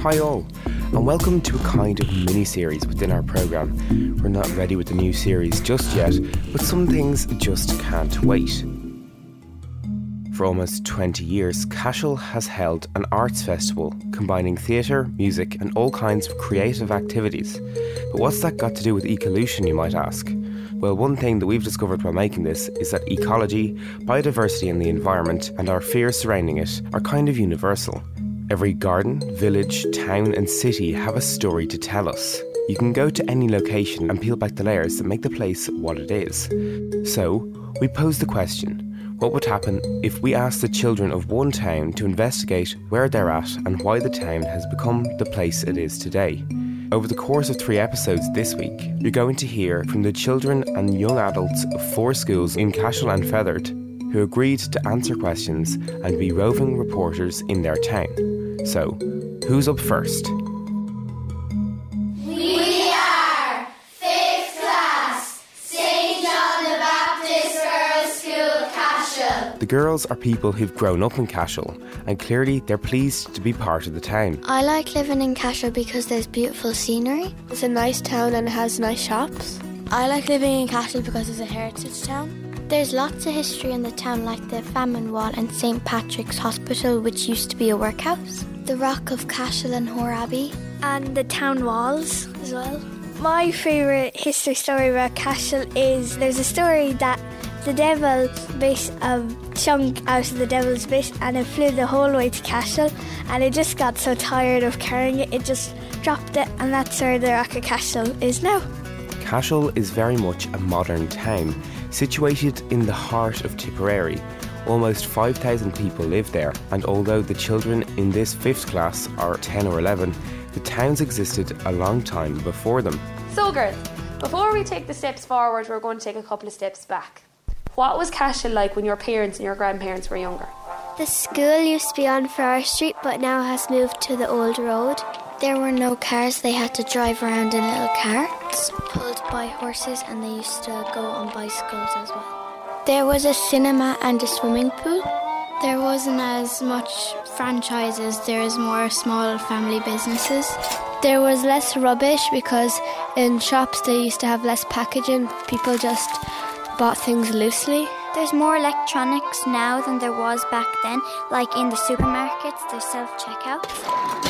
Hi all, and welcome to a kind of mini series within our programme. We're not ready with the new series just yet, but some things just can't wait. For almost 20 years, Cashel has held an arts festival combining theatre, music, and all kinds of creative activities. But what's that got to do with ecolution, you might ask? Well, one thing that we've discovered while making this is that ecology, biodiversity, and the environment, and our fears surrounding it, are kind of universal. Every garden, village, town, and city have a story to tell us. You can go to any location and peel back the layers that make the place what it is. So, we pose the question what would happen if we asked the children of one town to investigate where they're at and why the town has become the place it is today? Over the course of three episodes this week, you're going to hear from the children and young adults of four schools in Cashel and Fethard who agreed to answer questions and be roving reporters in their town. So, who's up first? We are fifth class, St. John the Baptist Girls' School, Cashel. The girls are people who've grown up in Cashel, and clearly they're pleased to be part of the town. I like living in Cashel because there's beautiful scenery. It's a nice town and it has nice shops. I like living in Cashel because it's a heritage town. There's lots of history in the town, like the Famine Wall and St. Patrick's Hospital, which used to be a workhouse. The Rock of Cashel and Hoare Abbey. And the town walls as well. My favourite history story about Cashel is there's a story that the devil bit a chunk out of the devil's bit and it flew the whole way to Cashel and it just got so tired of carrying it it just dropped it and that's where the Rock of Cashel is now. Cashel is very much a modern town, situated in the heart of Tipperary. Almost 5,000 people live there, and although the children in this fifth class are 10 or 11, the towns existed a long time before them. So, girls, before we take the steps forward, we're going to take a couple of steps back. What was Cashel like when your parents and your grandparents were younger? The school used to be on Flower Street, but now has moved to the old road. There were no cars, they had to drive around in little carts pulled by horses, and they used to go on bicycles as well. There was a cinema and a swimming pool. There wasn't as much franchises, there was more small family businesses. There was less rubbish because in shops they used to have less packaging. People just bought things loosely. There's more electronics now than there was back then, like in the supermarkets, there's self checkouts.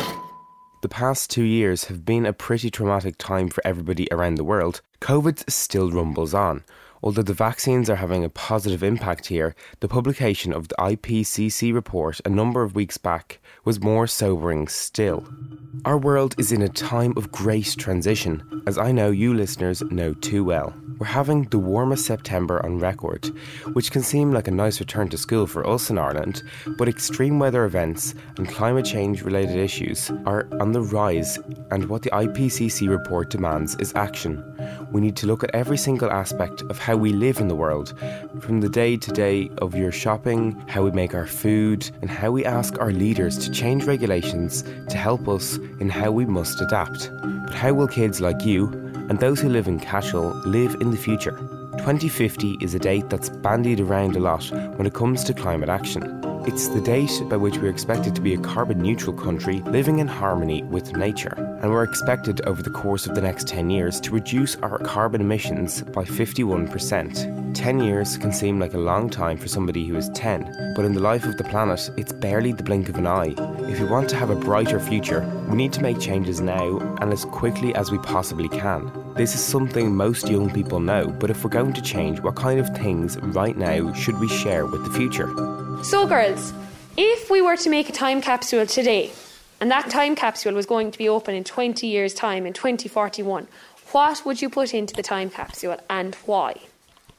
The past two years have been a pretty traumatic time for everybody around the world. COVID still rumbles on. Although the vaccines are having a positive impact here, the publication of the IPCC report a number of weeks back was more sobering still. Our world is in a time of great transition, as I know you listeners know too well. We're having the warmest September on record, which can seem like a nice return to school for us in Ireland, but extreme weather events and climate change related issues are on the rise, and what the IPCC report demands is action. We need to look at every single aspect of how we live in the world, from the day to day of your shopping, how we make our food, and how we ask our leaders to change regulations to help us in how we must adapt. But how will kids like you and those who live in Cashel live in the future? 2050 is a date that's bandied around a lot when it comes to climate action. It's the date by which we're expected to be a carbon neutral country living in harmony with nature. And we're expected over the course of the next 10 years to reduce our carbon emissions by 51%. 10 years can seem like a long time for somebody who is 10, but in the life of the planet, it's barely the blink of an eye. If we want to have a brighter future, we need to make changes now and as quickly as we possibly can. This is something most young people know, but if we're going to change, what kind of things right now should we share with the future? So, girls, if we were to make a time capsule today, and that time capsule was going to be open in 20 years' time, in 2041, what would you put into the time capsule and why?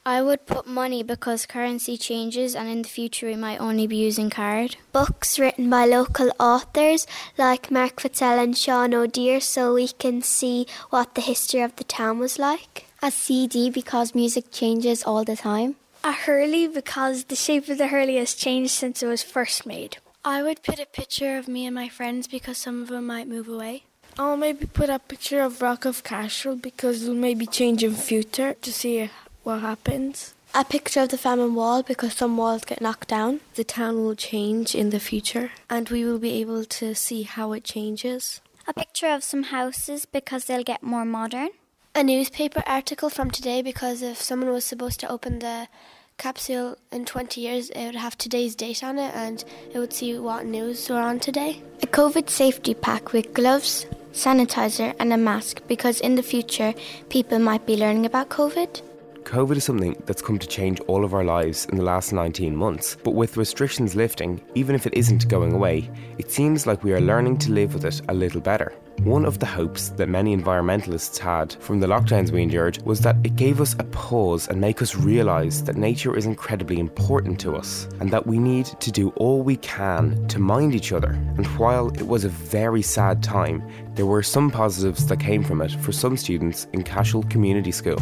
I would put money because currency changes and in the future we might only be using card. Books written by local authors like Mark Fitzell and Sean O'Dear so we can see what the history of the town was like. A CD because music changes all the time. A Hurley because the shape of the Hurley has changed since it was first made. I would put a picture of me and my friends because some of them might move away. I'll maybe put a picture of Rock of Cashel because we'll maybe change in future to see what happens. A picture of the famine wall because some walls get knocked down. The town will change in the future and we will be able to see how it changes. A picture of some houses because they'll get more modern. A newspaper article from today because if someone was supposed to open the capsule in 20 years, it would have today's date on it and it would see what news were on today. A COVID safety pack with gloves, sanitizer, and a mask because in the future people might be learning about COVID. COVID is something that's come to change all of our lives in the last 19 months, but with restrictions lifting, even if it isn't going away, it seems like we are learning to live with it a little better. One of the hopes that many environmentalists had from the lockdowns we endured was that it gave us a pause and make us realise that nature is incredibly important to us and that we need to do all we can to mind each other. And while it was a very sad time, there were some positives that came from it for some students in Cashel Community School.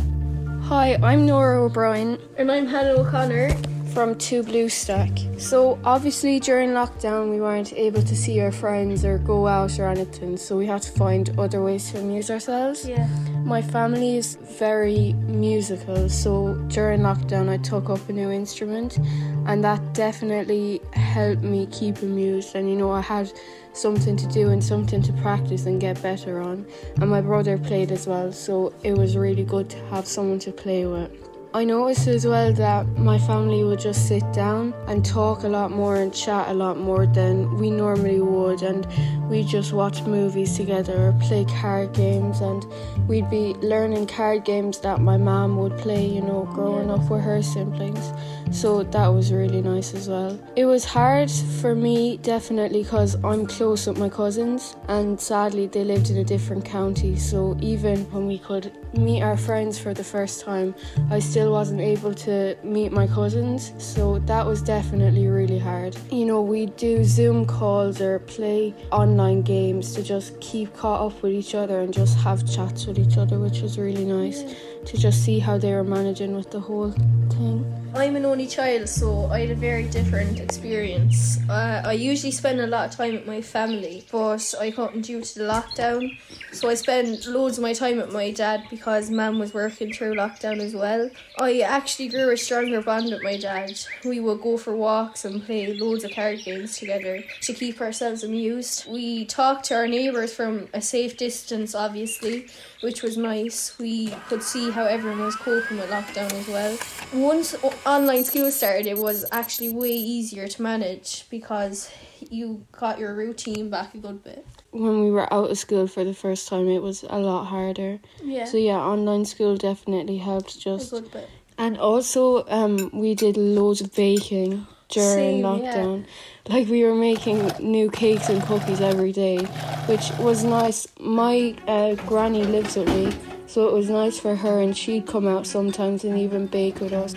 Hi, I'm Nora O'Brien. And I'm Hannah O'Connor. From Two Blue Stack. So, obviously, during lockdown, we weren't able to see our friends or go out or anything, so we had to find other ways to amuse ourselves. Yeah. My family is very musical, so during lockdown, I took up a new instrument, and that definitely helped me keep amused. And you know, I had something to do and something to practice and get better on. And my brother played as well, so it was really good to have someone to play with. I noticed as well that my family would just sit down and talk a lot more and chat a lot more than we normally would, and we just watch movies together or play card games, and we'd be learning card games that my mom would play, you know, growing up with her siblings. So that was really nice as well. It was hard for me, definitely, because I'm close with my cousins, and sadly, they lived in a different county. So even when we could meet our friends for the first time, I still wasn't able to meet my cousins. So that was definitely really hard. You know, we do Zoom calls or play online games to just keep caught up with each other and just have chats with each other, which was really nice to just see how they were managing with the whole thing. I'm an only child, so I had a very different experience. Uh, I usually spend a lot of time with my family, but I couldn't due to the lockdown. So I spent loads of my time with my dad because mum was working through lockdown as well. I actually grew a stronger bond with my dad. We would go for walks and play loads of card games together to keep ourselves amused. We talked to our neighbours from a safe distance, obviously, which was nice. We could see how everyone was coping with lockdown as well. Once online school started, it was actually way easier to manage because you got your routine back a good bit. When we were out of school for the first time, it was a lot harder. Yeah. So yeah, online school definitely helped just a good bit. And also, um, we did loads of baking during Same, lockdown. Like we were making new cakes and cookies every day, which was nice. My uh, granny lives with me, so it was nice for her, and she'd come out sometimes and even bake with us.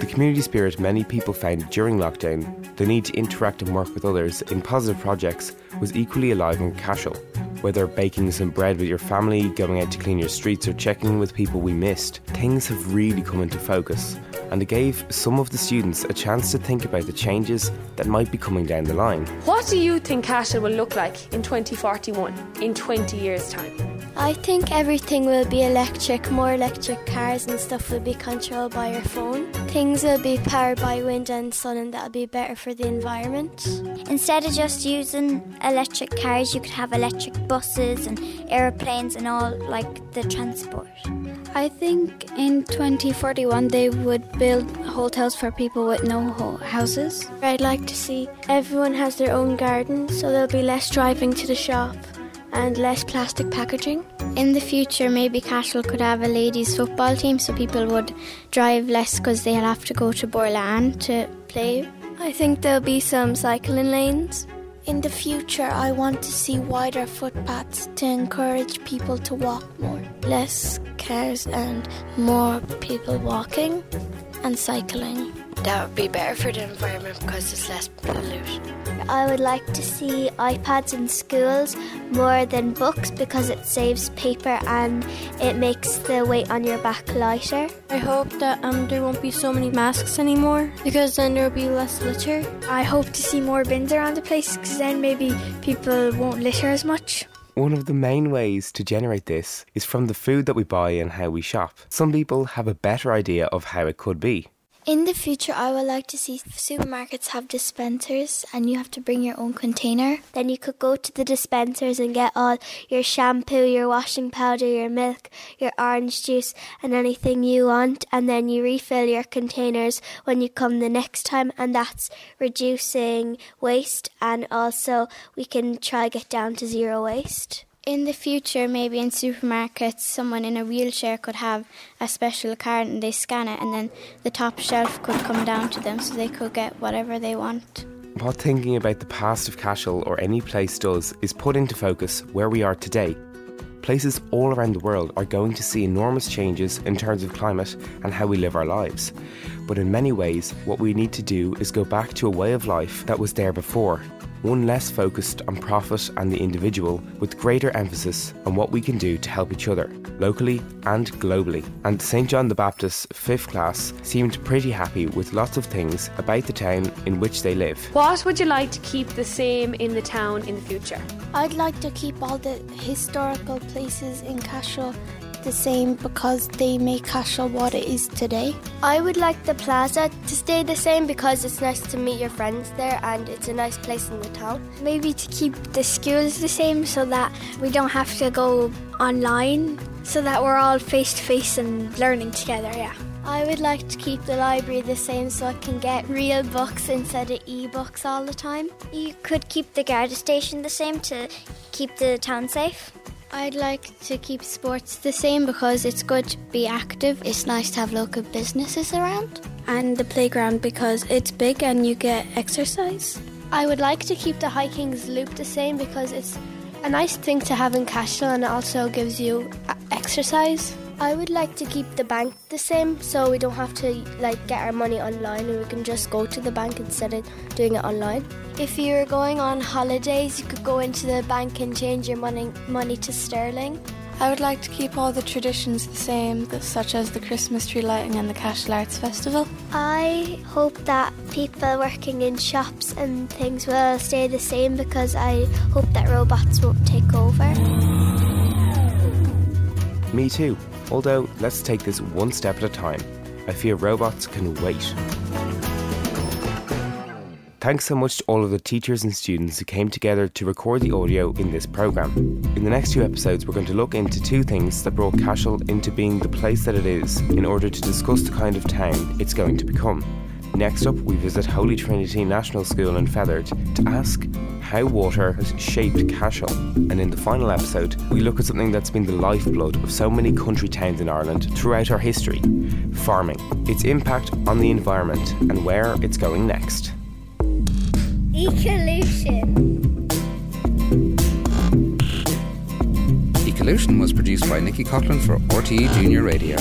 The community spirit many people found during lockdown, the need to interact and work with others in positive projects, was equally alive in Cashel. Whether baking some bread with your family, going out to clean your streets, or checking in with people we missed, things have really come into focus, and it gave some of the students a chance to think about the changes that might be coming down the line. What do you think Cashel will look like in 2041, in 20 years' time? I think everything will be electric, more electric cars and stuff will be controlled by your phone. Things will be powered by wind and sun, and that'll be better for the environment. Instead of just using electric cars, you could have electric buses and aeroplanes and all like the transport. I think in 2041 they would build hotels for people with no houses. I'd like to see everyone has their own garden, so there'll be less driving to the shop and less plastic packaging. In the future, maybe Cashel could have a ladies' football team so people would drive less because they'll have to go to Borland to play. I think there'll be some cycling lanes. In the future, I want to see wider footpaths to encourage people to walk more. Less cars and more people walking and cycling. That would be better for the environment because it's less pollution. I would like to see iPads in schools more than books because it saves paper and it makes the weight on your back lighter. I hope that um, there won't be so many masks anymore because then there will be less litter. I hope to see more bins around the place because then maybe people won't litter as much. One of the main ways to generate this is from the food that we buy and how we shop. Some people have a better idea of how it could be. In the future, I would like to see supermarkets have dispensers and you have to bring your own container. Then you could go to the dispensers and get all your shampoo, your washing powder, your milk, your orange juice, and anything you want. And then you refill your containers when you come the next time, and that's reducing waste. And also, we can try get down to zero waste. In the future, maybe in supermarkets, someone in a wheelchair could have a special card and they scan it, and then the top shelf could come down to them so they could get whatever they want. What thinking about the past of Cashel or any place does is put into focus where we are today. Places all around the world are going to see enormous changes in terms of climate and how we live our lives. But in many ways, what we need to do is go back to a way of life that was there before one less focused on profit and the individual, with greater emphasis on what we can do to help each other, locally and globally. And St John the Baptist's fifth class seemed pretty happy with lots of things about the town in which they live. What would you like to keep the same in the town in the future? I'd like to keep all the historical places in Cashel the same because they make Cashel what it is today. I would like the plaza to stay the same because it's nice to meet your friends there and it's a nice place in the town. Maybe to keep the schools the same so that we don't have to go online, so that we're all face to face and learning together, yeah. I would like to keep the library the same so I can get real books instead of e-books all the time. You could keep the Garda station the same to keep the town safe. I'd like to keep sports the same because it's good to be active. It's nice to have local businesses around. And the playground because it's big and you get exercise. I would like to keep the hiking's Loop the same because it's a nice thing to have in Cashel and it also gives you uh, exercise. I would like to keep the bank the same so we don't have to like get our money online and we can just go to the bank instead of doing it online. If you're going on holidays, you could go into the bank and change your money money to sterling. I would like to keep all the traditions the same, such as the Christmas tree lighting and the Cashel Arts Festival. I hope that people working in shops and things will stay the same because I hope that robots won't take over. Me too. Although, let's take this one step at a time. I fear robots can wait. Thanks so much to all of the teachers and students who came together to record the audio in this programme. In the next two episodes, we're going to look into two things that brought Cashel into being the place that it is in order to discuss the kind of town it's going to become. Next up, we visit Holy Trinity National School in Fethard to ask how water has shaped Cashel. And in the final episode, we look at something that's been the lifeblood of so many country towns in Ireland throughout our history farming, its impact on the environment, and where it's going next. Ecolution. Ecolution was produced by Nikki Coughlin for RTE Junior Radio.